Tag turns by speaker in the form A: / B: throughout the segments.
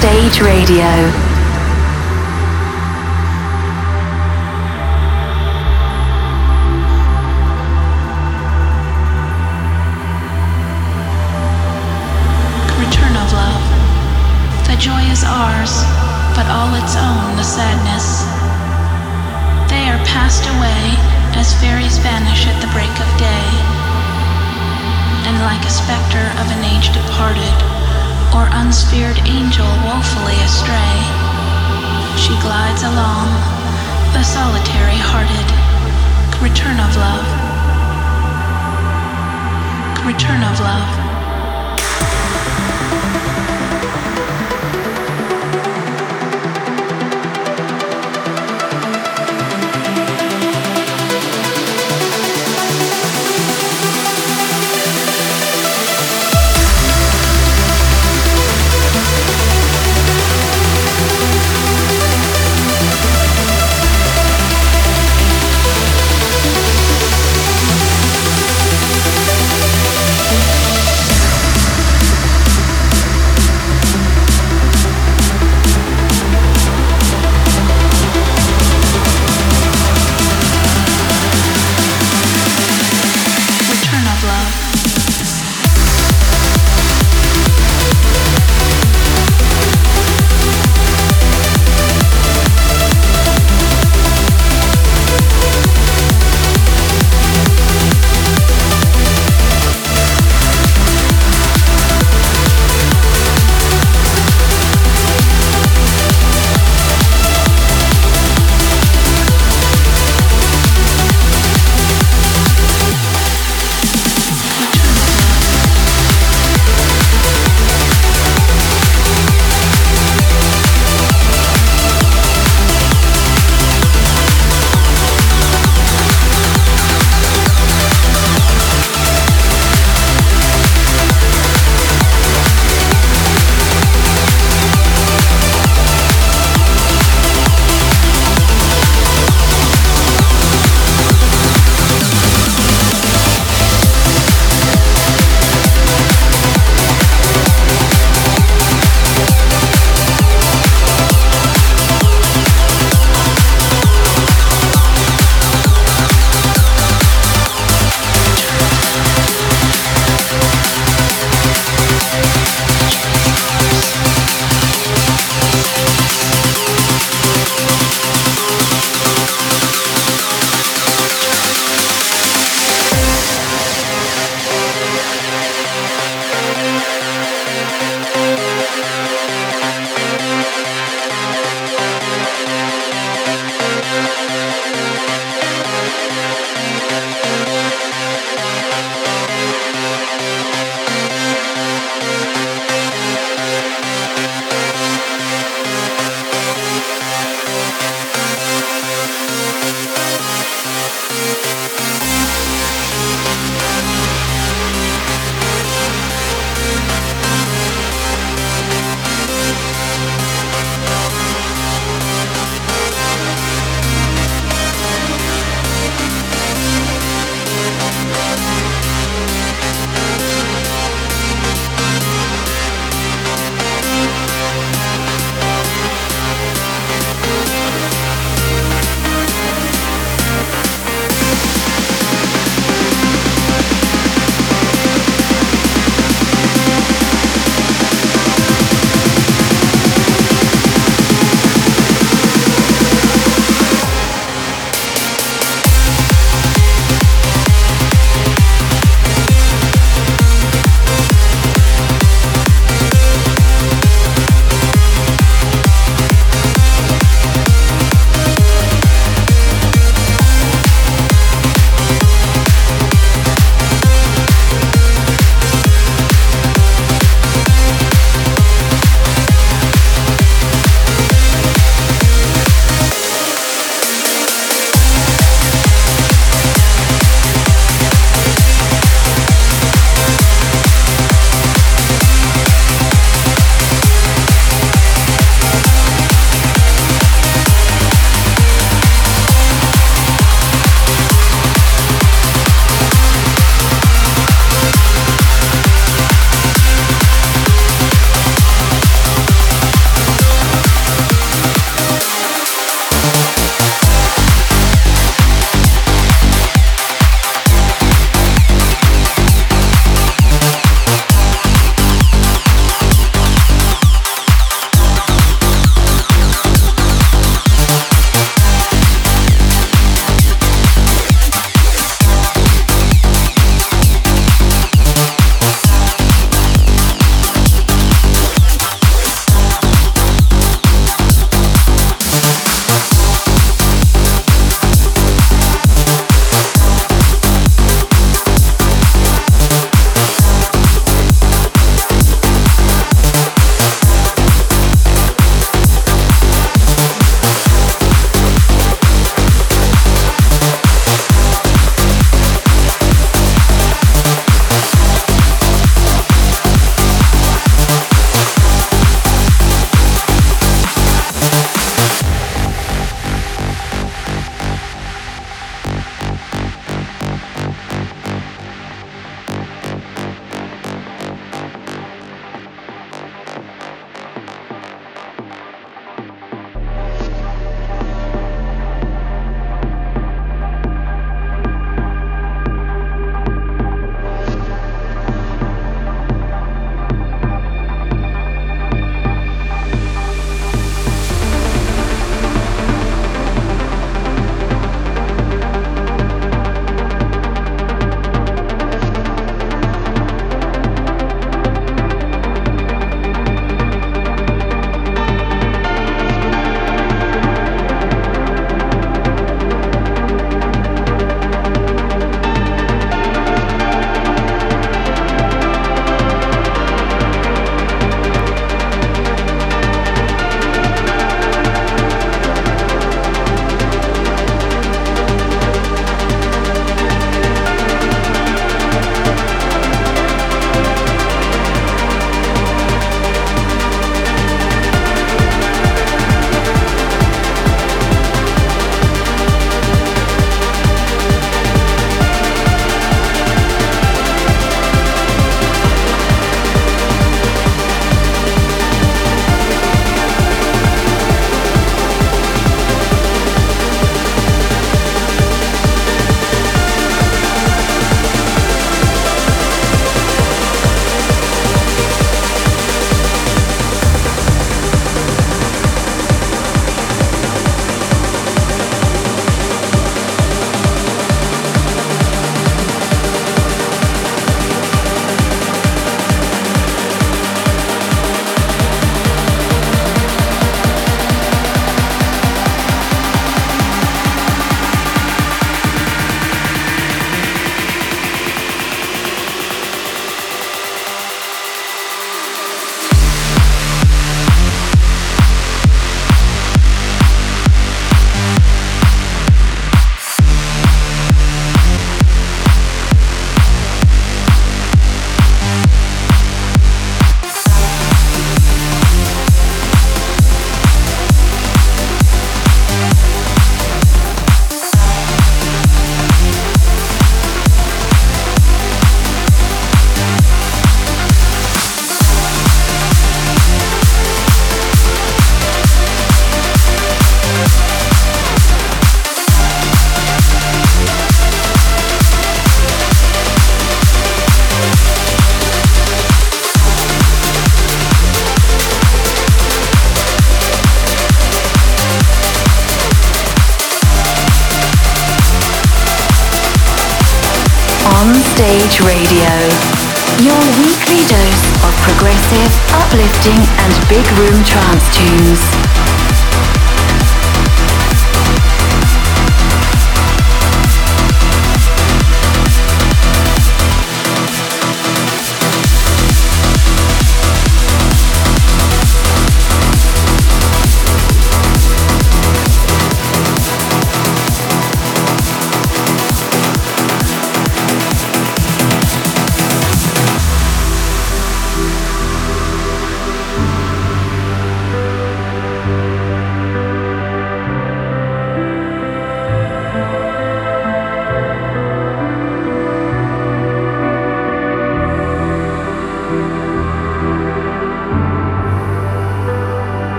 A: Stage Radio.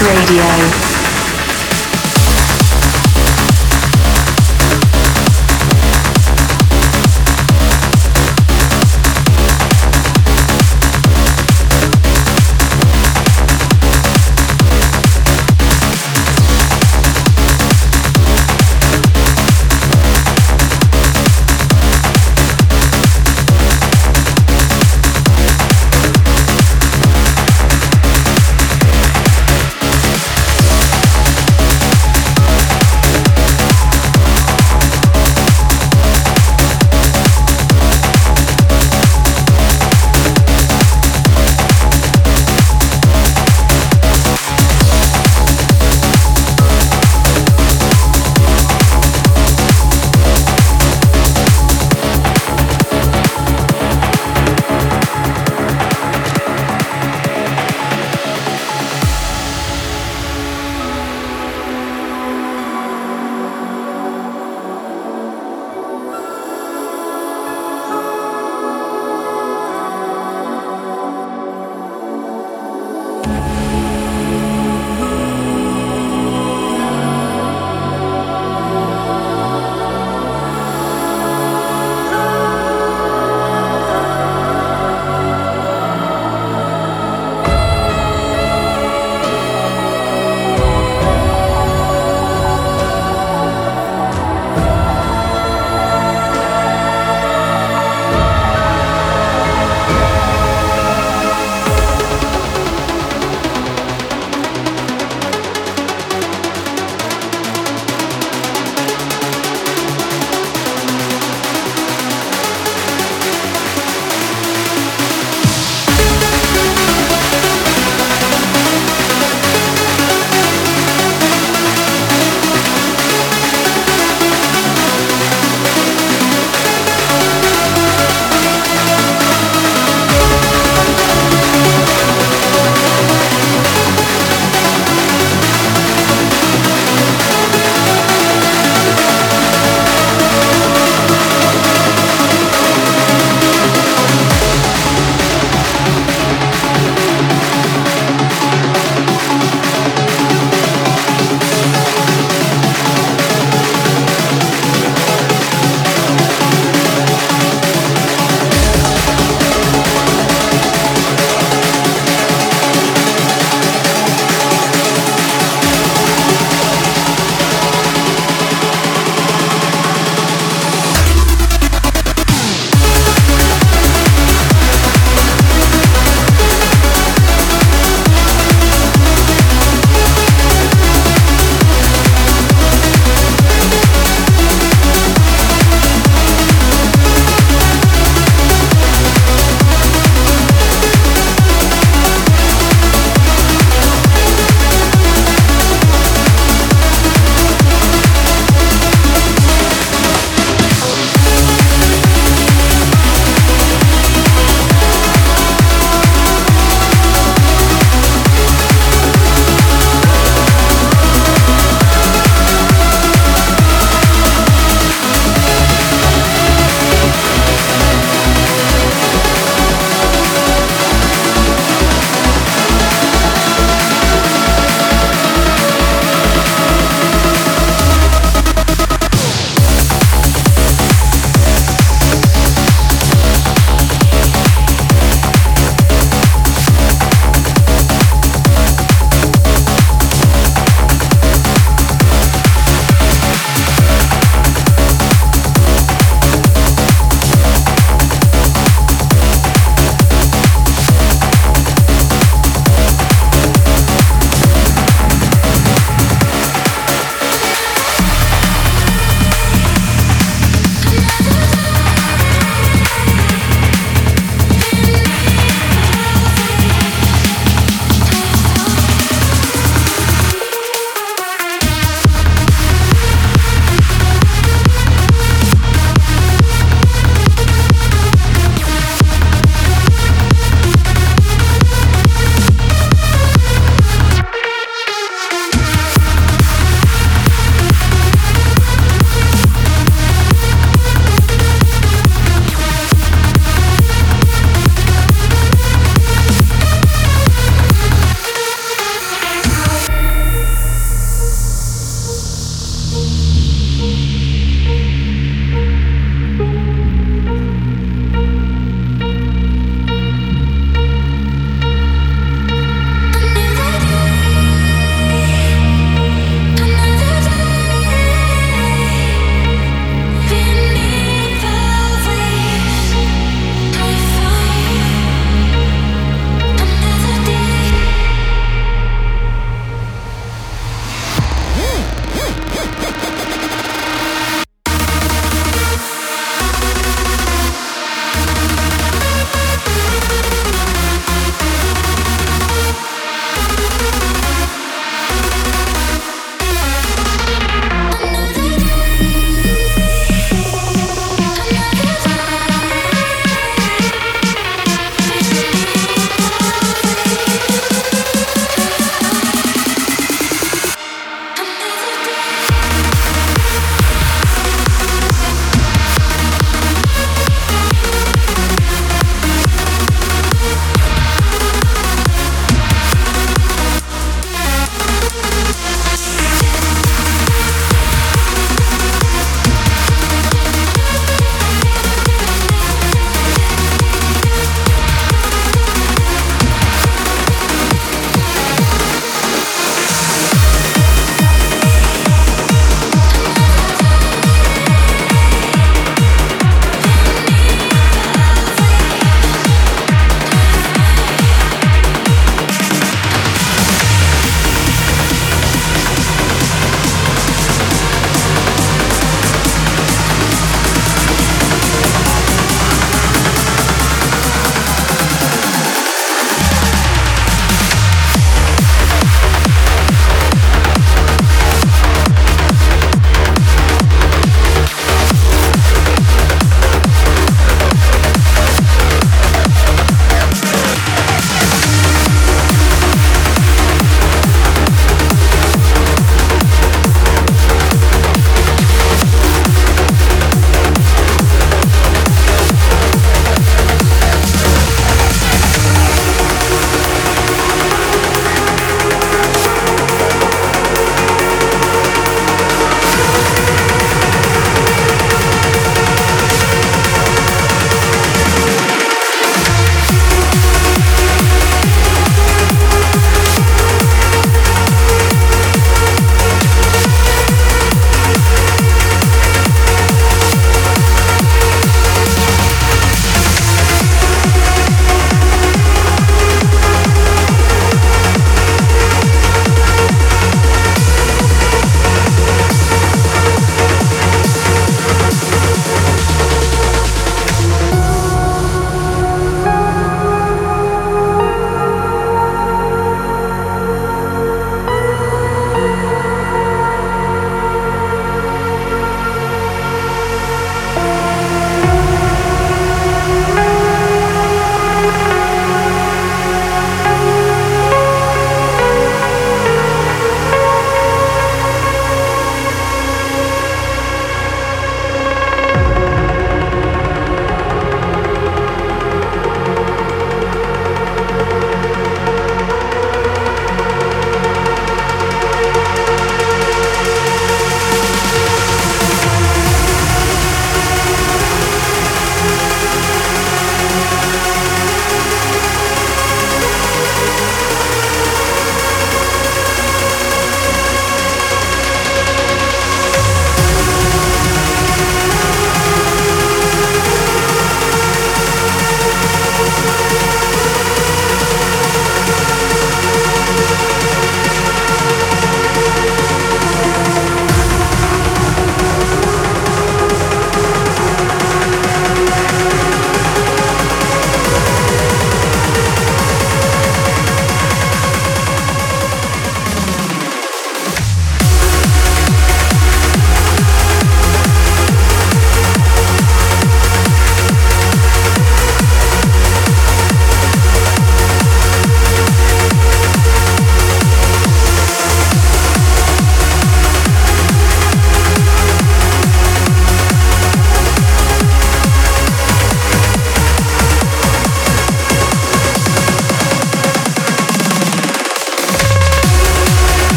B: Radio.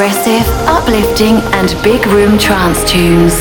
C: Progressive, uplifting, and big room trance tunes.